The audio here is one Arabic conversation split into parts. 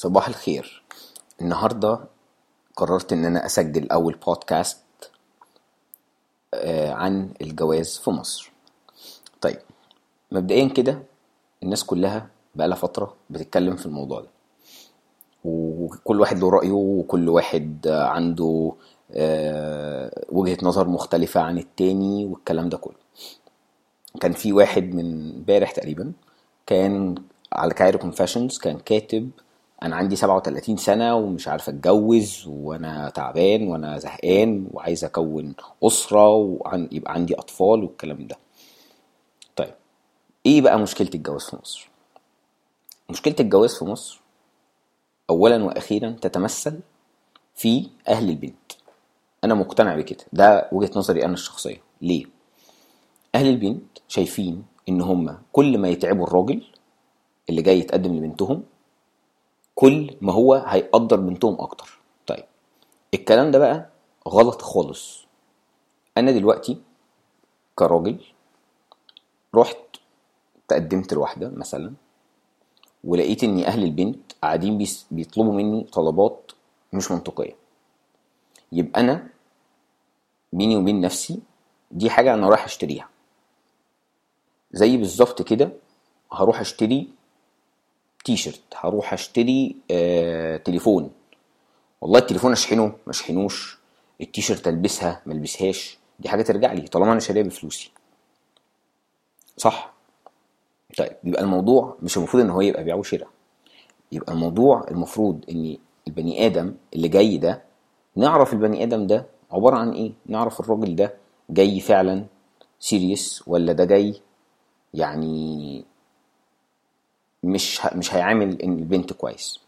صباح الخير. النهاردة قررت إن أنا أسجل أول بودكاست آه، عن الجواز في مصر. طيب مبدئيا كده الناس كلها بقالها فترة بتتكلم في الموضوع ده. وكل واحد له رأيه وكل واحد عنده آه، وجهة نظر مختلفة عن التاني والكلام ده كله. كان في واحد من امبارح تقريبا كان على Cairo Confessions كان كاتب أنا عندي 37 سنة ومش عارف أتجوز وأنا تعبان وأنا زهقان وعايز أكون أسرة ويبقى عندي أطفال والكلام ده. طيب إيه بقى مشكلة الجواز في مصر؟ مشكلة الجواز في مصر اولا وأخيرا تتمثل في أهل البنت. أنا مقتنع بكده ده وجهة نظري أنا الشخصية. ليه؟ أهل البنت شايفين إن هم كل ما يتعبوا الراجل اللي جاي يتقدم لبنتهم كل ما هو هيقدر بنتهم أكتر. طيب الكلام ده بقى غلط خالص. أنا دلوقتي كراجل رحت تقدمت لواحدة مثلا ولقيت إن أهل البنت قاعدين بيطلبوا مني طلبات مش منطقية. يبقى أنا بيني وبين نفسي دي حاجة أنا رايح أشتريها. زي بالظبط كده هروح أشتري تي شيرت هروح اشتري آه تليفون. والله التليفون اشحنه ما اشحنوش. التي شيرت البسها ما البسهاش. دي حاجة ترجع لي طالما أنا شاريها بفلوسي. صح؟ طيب يبقى الموضوع مش المفروض ان هو يبقى بيع وشراء. يبقى الموضوع المفروض ان البني آدم اللي جاي ده نعرف البني آدم ده عبارة عن إيه؟ نعرف الراجل ده جاي فعلا سيريس ولا ده جاي يعني مش مش هيعامل البنت كويس.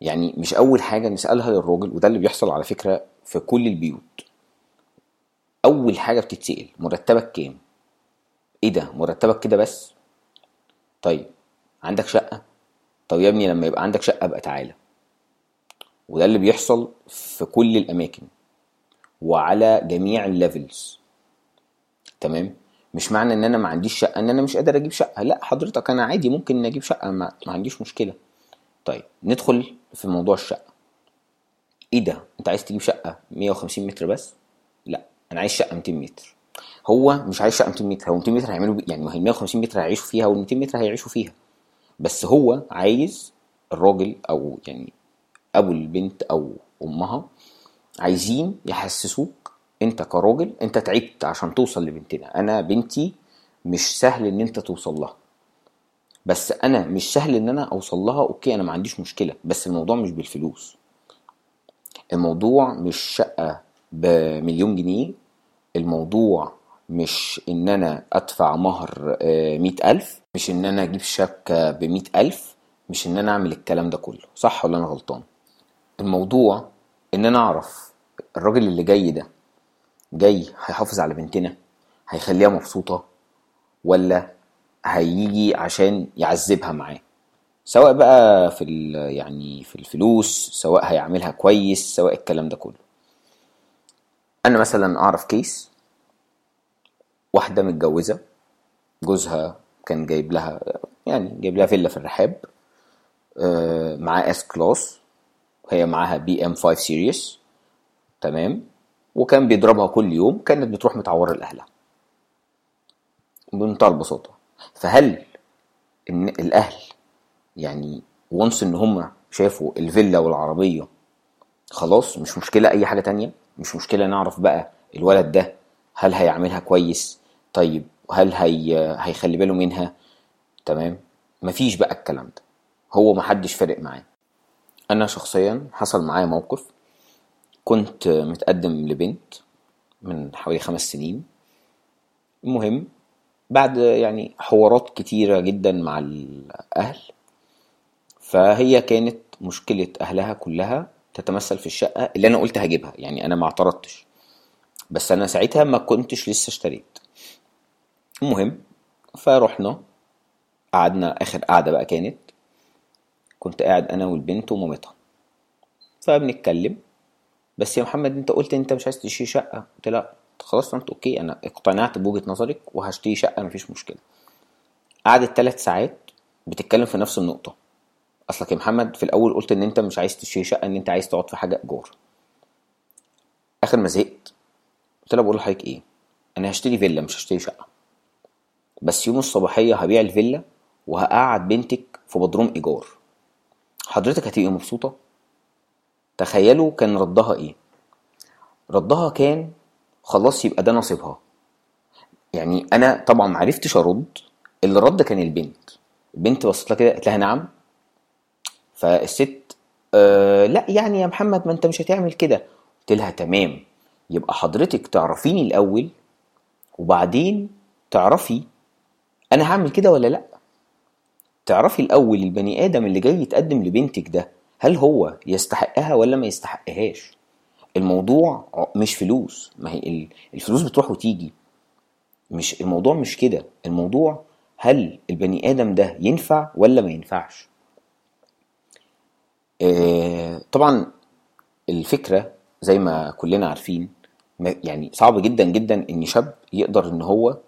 يعني مش أول حاجة نسألها للراجل وده اللي بيحصل على فكرة في كل البيوت. أول حاجة بتتسأل مرتبك كام؟ إيه ده؟ مرتبك كده بس؟ طيب عندك شقة؟ طب يا ابني لما يبقى عندك شقة بقى تعالى. وده اللي بيحصل في كل الأماكن. وعلى جميع الليفلز. تمام؟ مش معنى إن أنا ما عنديش شقة إن أنا مش قادر أجيب شقة. لا حضرتك أنا عادي ممكن أجيب شقة ما, ما عنديش مشكلة. طيب ندخل في موضوع الشقة. إيه ده؟ أنت عايز تجيب شقة 150 متر بس؟ لا أنا عايز شقة 200 متر. هو مش عايز شقة 200 متر هو 200 متر هيعملوا يعني ما هي 150 متر هيعيشوا فيها وال 200 متر هيعيشوا فيها. بس هو عايز الراجل أو يعني أبو البنت أو أمها عايزين يحسسوك انت كراجل انت تعبت عشان توصل لبنتنا. أنا بنتي مش سهل ان انت توصل لها. بس أنا مش سهل ان أنا اوصل لها أوكي أنا ما عنديش مشكلة. بس الموضوع مش بالفلوس. الموضوع مش شقة بمليون جنيه. الموضوع مش ان أنا ادفع مهر آه، مئة ألف. مش ان أنا أجيب شبكة بمئة ألف. مش ان أنا اعمل الكلام ده كله. صح ولا أنا غلطان؟ الموضوع ان أنا اعرف الراجل اللي جاي ده جاي هيحافظ على بنتنا هيخليها مبسوطة ولا هيجي عشان يعذبها معاه؟ سواء بقى في يعني في الفلوس سواء هيعملها كويس سواء الكلام ده كله. أنا مثلا أعرف case واحدة متجوزة جوزها كان جايب لها يعني جايب لها فيلا في الرحاب آه، معاه S-Class وهي معاها BM 5 Series تمام؟ وكان بيضربها كل يوم كانت بتروح متعوره لاهلها. بمنتهى البساطه فهل إن الأهل يعني وانس إن هم شافوا الفيلا والعربية خلاص مش مشكلة أي حاجة تانية؟ مش مشكلة نعرف بقى الولد ده هل هيعملها كويس؟ طيب هل هي هيخلي باله منها؟ تمام؟ مفيش بقى الكلام ده. هو محدش فارق معاه. أنا شخصيا حصل معايا موقف كنت متقدم لبنت من حوالي خمس سنين. المهم بعد يعني حوارات كتيرة جدا مع الأهل فهي كانت مشكلة أهلها كلها تتمثل في الشقة اللي أنا قلت هجيبها. يعني أنا ما اعترضتش بس أنا ساعتها ما كنتش لسه اشتريت. المهم فرحنا قعدنا آخر قعدة بقى كانت كنت قاعد أنا والبنت ومامتها. فبنتكلم بس يا محمد انت قلت انت مش عايز تشتري شقة. قلت لا. خلاص فهمت. أوكي أنا اقتنعت بوجهة نظرك وهشتري شقة مفيش مشكلة. قعدت ثلاث ساعات بتتكلم في نفس النقطة. أصلك يا محمد في الأول قلت إن أنت مش عايز تشتري شقة إن أنت عايز تقعد في حاجة إيجار. آخر ما زهقت قلت لها بقول لحضرتك إيه؟ أنا هشتري فيلا مش هشتري شقة. بس يوم الصباحية هبيع الفيلا وهقعد بنتك في بدروم إيجار. حضرتك هتبقي مبسوطة؟ تخيلوا كان ردها إيه؟ ردها كان خلاص يبقى ده نصيبها. يعني أنا طبعا ما عرفتش أرد اللي رد كان البنت. البنت بصت لها كده قالت لها نعم. فالست آه لا يعني يا محمد ما أنت مش هتعمل كده. قلت لها تمام. يبقى حضرتك تعرفيني الأول وبعدين تعرفي أنا هعمل كده ولا لا. تعرفي الأول البني آدم اللي جاي يتقدم لبنتك ده هل هو يستحقها ولا ما يستحقهاش؟ الموضوع مش فلوس. ما هي ال- الفلوس بتروح وتيجي. مش الموضوع مش كده. الموضوع هل البني آدم ده ينفع ولا ما ينفعش؟ آه، طبعا الفكرة زي ما كلنا عارفين يعني صعب جدا جدا إن شاب يقدر إن هو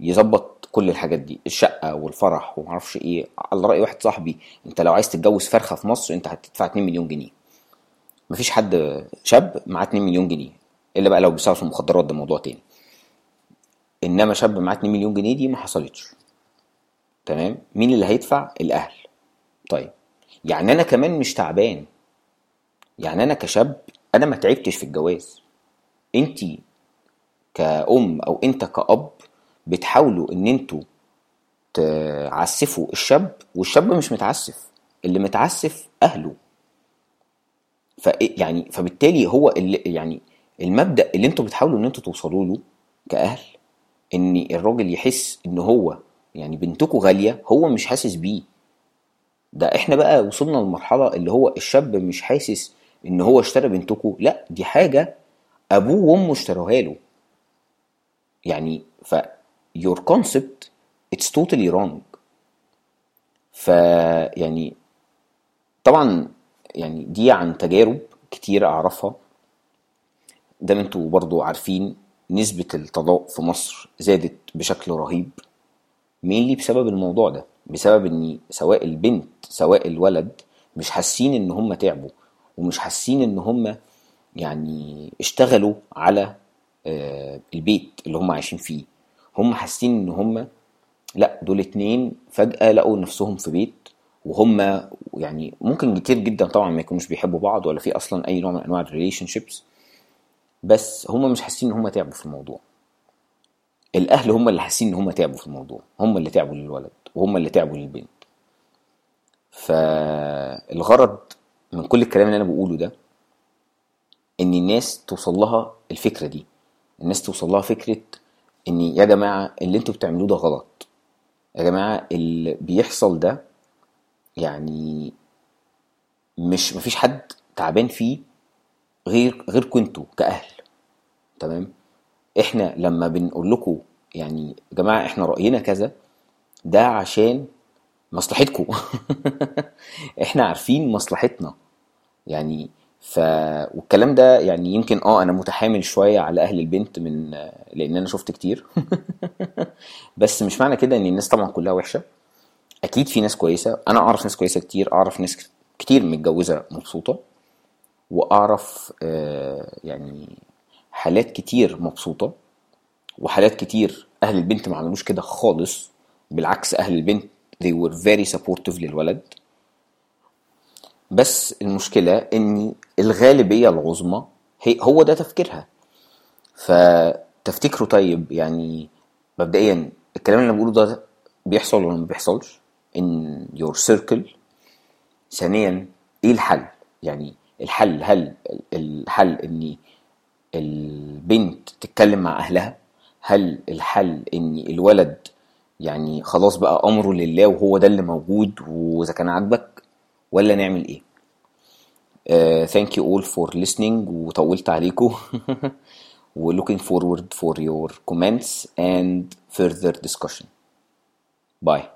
يظبط كل الحاجات دي الشقة والفرح ومعرفش إيه. على رأي واحد صاحبي أنت لو عايز تتجوز فرخة في مصر أنت هتدفع 2 مليون جنيه. مفيش حد شاب معاه 2 مليون جنيه إلا بقى لو في المخدرات ده موضوع تاني. إنما شاب معاه 2 مليون جنيه دي ما حصلتش. تمام؟ مين اللي هيدفع؟ الأهل. طيب يعني أنا كمان مش تعبان. يعني أنا كشاب أنا ما تعبتش في الجواز. انت كأم أو أنت كأب بتحاولوا إن أنتوا تعسفوا الشاب والشاب مش متعسف اللي متعسف أهله. ف يعني فبالتالي هو اللي يعني المبدأ اللي أنتوا بتحاولوا إن أنتوا توصلوا له كأهل إن الراجل يحس إن هو يعني بنتكم غالية هو مش حاسس بيه. ده إحنا بقى وصلنا للمرحلة اللي هو الشاب مش حاسس إن هو اشترى بنتكم لأ دي حاجة أبوه وأمه اشتروها له. يعني your concept it's totally wrong. ف يعني طبعا يعني دي عن تجارب كتير أعرفها. ده ما أنتوا برضو عارفين نسبة الطلاق في مصر زادت بشكل رهيب mainly بسبب الموضوع ده بسبب إن سواء البنت سواء الولد مش حاسين إن هم تعبوا ومش حاسين إن هم يعني اشتغلوا على آه، البيت اللي هم عايشين فيه. هم حاسين إن هم لا دول اتنين فجأة لقوا نفسهم في بيت وهم يعني ممكن كتير جدا طبعا ما يكونوش بيحبوا بعض ولا في أصلا أي نوع من أنواع ال relationships بس هم مش حاسين إن هم تعبوا في الموضوع. الأهل هم اللي حاسين إن هم تعبوا في الموضوع هم اللي تعبوا للولد وهم اللي تعبوا للبنت. فالغرض من كل الكلام اللي أنا بقوله ده إن الناس توصل لها الفكرة دي. الناس توصل لها فكرة إن يا جماعة اللي أنتوا بتعملوه ده غلط. يا جماعة اللي بيحصل ده يعني مش مفيش حد تعبان فيه غير غيركم أنتوا كأهل. تمام؟ إحنا لما بنقول لكم يعني يا جماعة إحنا رأينا كذا ده عشان مصلحتكم. إحنا عارفين مصلحتنا. يعني ف والكلام ده يعني يمكن آه أنا متحامل شوية على أهل البنت من لأن أنا شفت كتير. بس مش معنى كده إن الناس طبعا كلها وحشة. أكيد في ناس كويسة. أنا أعرف ناس كويسة كتير. أعرف ناس كتير متجوزة مبسوطة. وأعرف آه، يعني حالات كتير مبسوطة. وحالات كتير أهل البنت ما عملوش كده خالص. بالعكس أهل البنت they were very supportive للولد. بس المشكلة إن الغالبية العظمى هي هو ده تفكيرها. فتفتكروا طيب يعني مبدئيا الكلام اللي أنا بقوله ده بيحصل ولا ما بيحصلش؟ in your circle ثانيا إيه الحل؟ يعني الحل هل الحل إن البنت تتكلم مع أهلها؟ هل الحل إن الولد يعني خلاص بقى أمره لله وهو ده اللي موجود وإذا كان عاجبك؟ ولا نعمل ايه uh, thank you all for listening وطولت عليكم و looking forward for your comments and further discussion bye